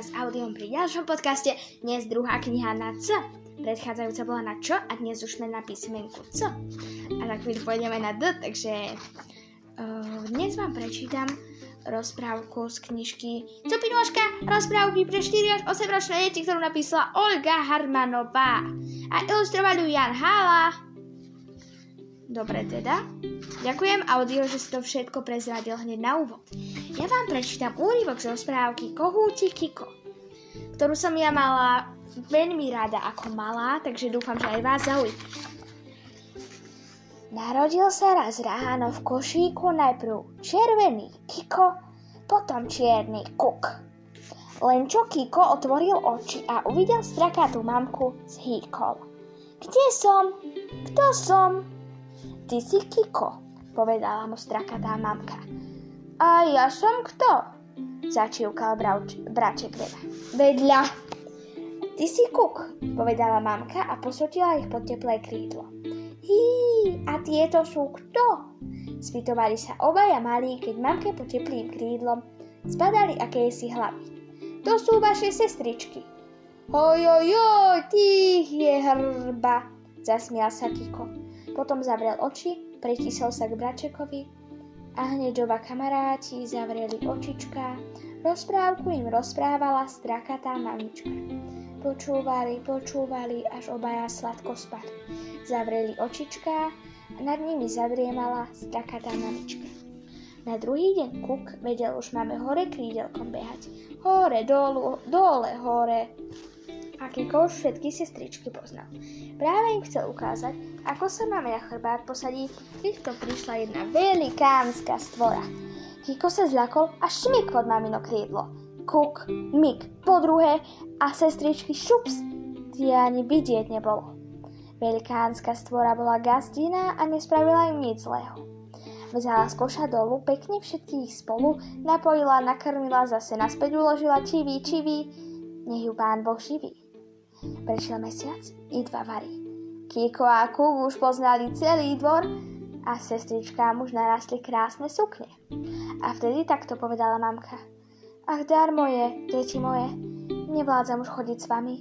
podcast s audiom pri ďalšom podcaste. Dnes druhá kniha na C. Predchádzajúca bola na Č a dnes už sme na písmenku C. A tak chvíľu pôjdeme na D, takže uh, dnes vám prečítam rozprávku z knižky Cupinoška, rozprávky pre 4 až 8 ročné deti, ktorú napísala Olga Harmanová. A ilustroval Jan Hala. Dobre teda. Ďakujem audio, že si to všetko prezradil hneď na úvod. Ja vám prečítam úryvok z rozprávky Kohúti Kiko, ktorú som ja mala veľmi rada ako malá, takže dúfam, že aj vás zaujíma. Narodil sa raz ráno v košíku najprv červený Kiko, potom čierny Kuk. Len čo Kiko otvoril oči a uvidel strakatú mamku, zhýkol. Kde som? Kto som? Ty si Kiko, povedala mu strakatá mamka. A ja som kto? Začívkal braček vedľa. Vedľa. Ty si kuk, povedala mamka a posotila ich pod teplé krídlo. Hí, a tieto sú kto? Spýtovali sa obaja malí, keď mamke pod teplým krídlom zbadali akési hlavy. To sú vaše sestričky. Ojojoj, tých je hrba, zasmial sa Kiko. Potom zavrel oči, pritisol sa k bračekovi a hneď oba kamaráti zavreli očička. Rozprávku im rozprávala strakatá mamička. Počúvali, počúvali, až obaja sladko spali. Zavreli očička a nad nimi zadriemala strakatá mamička. Na druhý deň Kuk vedel už máme hore krídelkom behať. Hore, dolu, dole, hore a Kiko už všetky sestričky poznal. Práve im chcel ukázať, ako sa máme na chrbát posadí, keď to prišla jedna velikánska stvora. Kiko sa zľakol a šmik pod mamino krídlo. Kuk, mik, po druhé a sestričky šups, tie ani vidieť nebolo. Velikánska stvora bola gazdina a nespravila im nič zlého. Vzala z koša dolu, pekne všetkých spolu, napojila, nakrmila, zase naspäť uložila, čiví, čiví, nech ju pán Boh živí. Prešiel mesiac i dva vary. Kiko a Kuk už poznali celý dvor a sestričkám už narastli krásne sukne. A vtedy takto povedala mamka. Ach, dar moje, deti moje, nevládzam už chodiť s vami.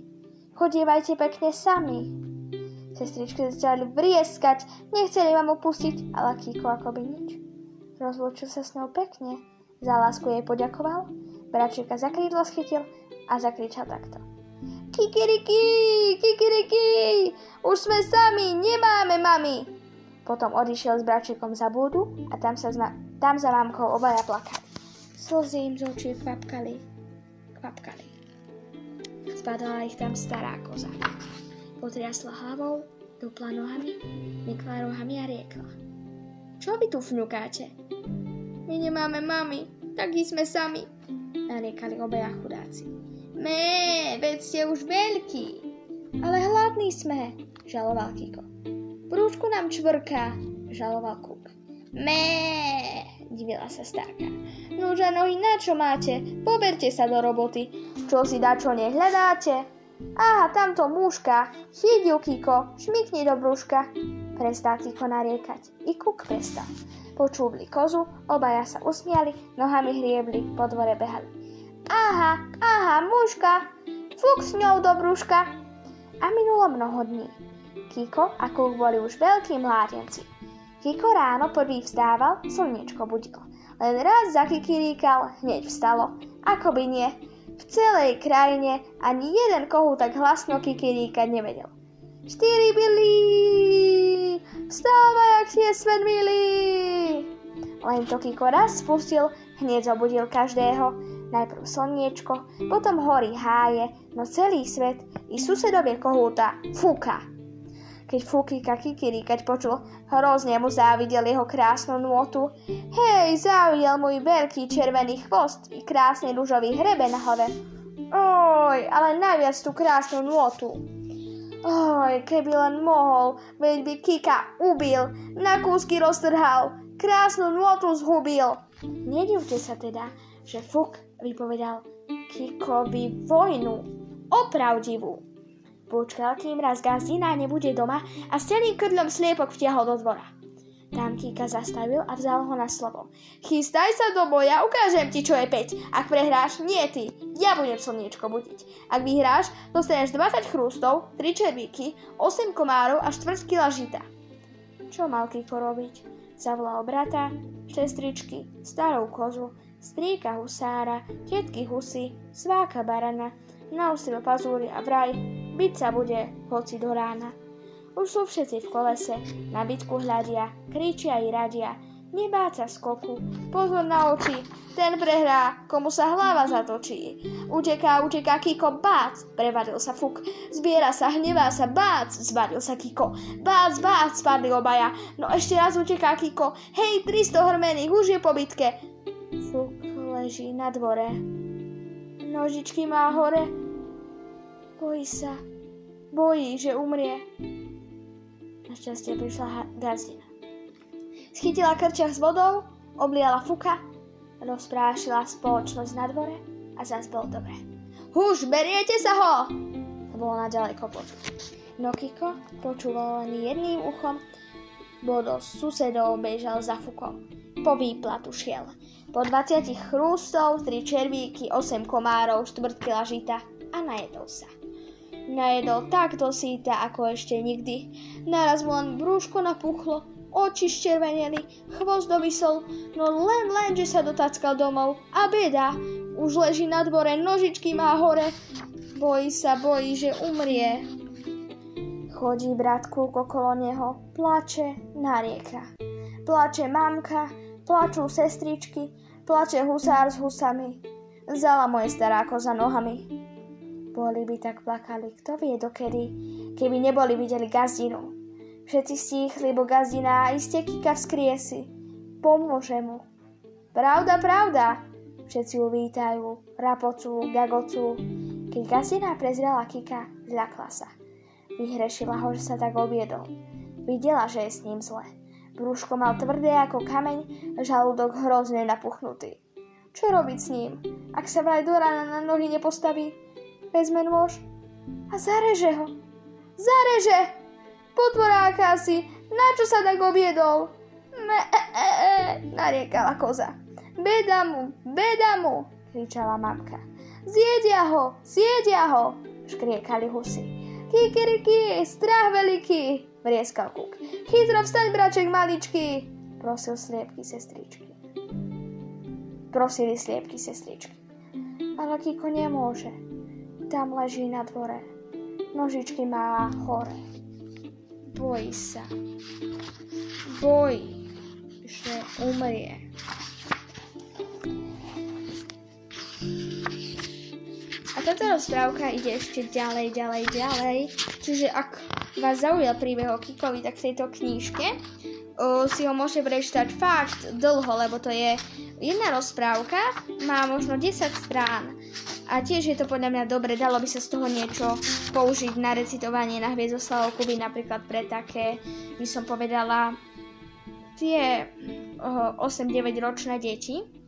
Chodievajte pekne sami. Sestričky začali vrieskať, nechceli vám opustiť, ale Kiko akoby nič. Rozlúčil sa s ňou pekne, za lásku jej poďakoval, bračíka za krídlo schytil a zakričal takto. Kikiriki, kikiriki, už sme sami, nemáme mami. Potom odišiel s bračekom za búdu a tam, sa zma- tam za mamkou obaja plakali. Slzy im z očí kvapkali, kvapkali. Spadala ich tam stará koza. Potriasla hlavou, dupla nohami, mykla rohami a riekla. Čo vy tu fňukáte? My nemáme mami, takí sme sami, nariekali obaja chudáci. Mé, veď ste už veľký. Ale hladný sme, žaloval Kiko. Brúčku nám čvrká, žaloval Kuk. Mé, divila sa starka. Nože nohy na čo máte? Poberte sa do roboty. Čo si čo nehľadáte? Aha, tamto muška. Chyť ju, Kiko, šmikni do brúška. Prestal Kiko nariekať. I Kuk prestal. Počúvli kozu, obaja sa usmiali, nohami hriebli, po dvore behali. Aha, aha, mužka, fuk s ňou do brúška. A minulo mnoho dní. Kiko a Kuk boli už veľkí mládenci. Kiko ráno prvý vstával, slniečko budilo. Len raz zakikiríkal, hneď vstalo. Ako by nie. V celej krajine ani jeden kohu tak hlasno kikiríkať nevedel. Štyri byli! Vstávaj, ak je svet milý! Len to Kiko raz spustil, hneď zobudil každého. Najprv slniečko, potom hory háje, no celý svet i susedovie kohúta fúka. Keď fúkika kikiríkať počul, hrozne mu závidel jeho krásnu nôtu. Hej, závidel môj veľký červený chvost i krásny rúžový hrebe na hlave. Oj, ale najviac tú krásnu nôtu. Oj, keby len mohol, veď by Kika ubil, na kúsky roztrhal, krásnu nôtu zhubil. Nedivte sa teda, že Fuk vypovedal Kikovi vojnu, opravdivú. Počkal, kým raz gazdina nebude doma a s celým krdlom sliepok vtiahol do dvora. Tam Kika zastavil a vzal ho na slovo. Chystaj sa do boja, ukážem ti, čo je 5. Ak prehráš, nie ty. Ja budem slniečko budiť. Ak vyhráš, dostaneš 20 chrústov, 3 červíky, 8 komárov a 4 kila žita. Čo mal Kiko robiť? Zavolal brata, sestričky, starú kozu, strýka husára, tietky husy, sváka barana, naustril pazúry a vraj, byť sa bude, hoci do rána. Už sú všetci v kolese, na bitku hľadia, kričia i radia, nebáť sa skoku, pozor na oči, ten prehrá, komu sa hlava zatočí. Uteká, uteká Kiko, bác, prevadil sa fuk, zbiera sa, hnevá sa, bác, zbadil sa Kiko, bác, bác, spadli obaja, no ešte raz uteká Kiko, hej, 300 hrmených, už je po bitke. Leží na dvore, nožičky má hore, bojí sa, bojí, že umrie. Našťastie prišla gazdina. Schytila krčach s vodou, obliala fuka, rozprášila spoločnosť na dvore a zas bol dobre. Huž, beriete sa ho! To bolo naďaleko počuť. No Kiko počúval len jedným uchom, bol do susedov bežal za fukom. Po výplatu šiel. Po 20 chrústov, 3 červíky, 8 komárov, 4 kila žita a najedol sa. Najedol tak dosýta, ako ešte nikdy. Naraz mu len brúško napuchlo, oči ščerveneli, chvost dovysol, no len len, že sa dotackal domov. A beda, už leží na dvore, nožičky má hore. Bojí sa, bojí, že umrie. Chodí bratku okolo neho, plače, narieka. Plače mamka, plačú sestričky, plače husár s husami. Zala moje stará koza nohami. Boli by tak plakali, kto vie dokedy, keby neboli videli gazdinu. Všetci stíchli, bo gazdina iste kika vzkriesi. Pomôže mu. Pravda, pravda, všetci ju vítajú, rapocú, gagocú. Keď gazdina prezrela kika, zľakla sa. Vyhrešila ho, že sa tak objedol. Videla, že je s ním zle. Brúško mal tvrdé ako kameň, žalúdok hrozne napuchnutý. Čo robiť s ním? Ak sa vraj do rána na nohy nepostaví, vezme nôž a zareže ho. Zareže! Potvoráka si, na čo sa tak objedol? Me, e, e, e, nariekala koza. Beda mu, beda mu, kričala mamka. Zjedia ho, zjedia ho, škriekali husy. Kikiriki, strach veľký, vrieskal kuk. Chytro vstaň, braček maličký, prosil sliepky sestričky. Prosili sliepky sestričky. Ale Kiko nemôže tam leží na dvore. Nožičky má hore. Bojí sa. Bojí, že umrie. A táto rozprávka ide ešte ďalej, ďalej, ďalej. Čiže ak vás zaujal príbeh o Kikovi, tak v tejto knížke uh, si ho môžete prečítať fakt dlho, lebo to je jedna rozprávka, má možno 10 strán. A tiež je to podľa mňa dobre, dalo by sa z toho niečo použiť na recitovanie na Hviezdoslavu Kuby, napríklad pre také, by som povedala, tie 8-9 ročné deti.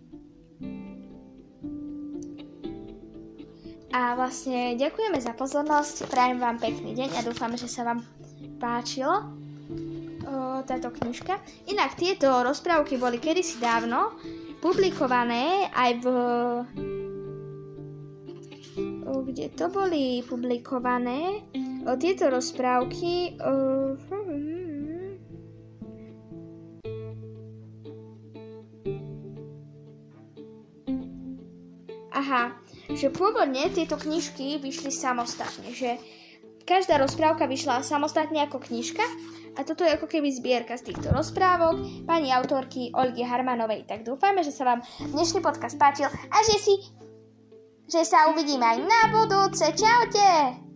A vlastne ďakujeme za pozornosť, prajem vám pekný deň a dúfam, že sa vám páčilo o, táto knižka. Inak tieto rozprávky boli kedysi dávno publikované aj v kde to boli publikované o tieto rozprávky. Uh, že pôvodne tieto knižky vyšli samostatne, že každá rozprávka vyšla samostatne ako knižka a toto je ako keby zbierka z týchto rozprávok pani autorky Olgy Harmanovej. Tak dúfame, že sa vám dnešný podcast páčil a že si že sa uvidíme aj na budúce. Čaute!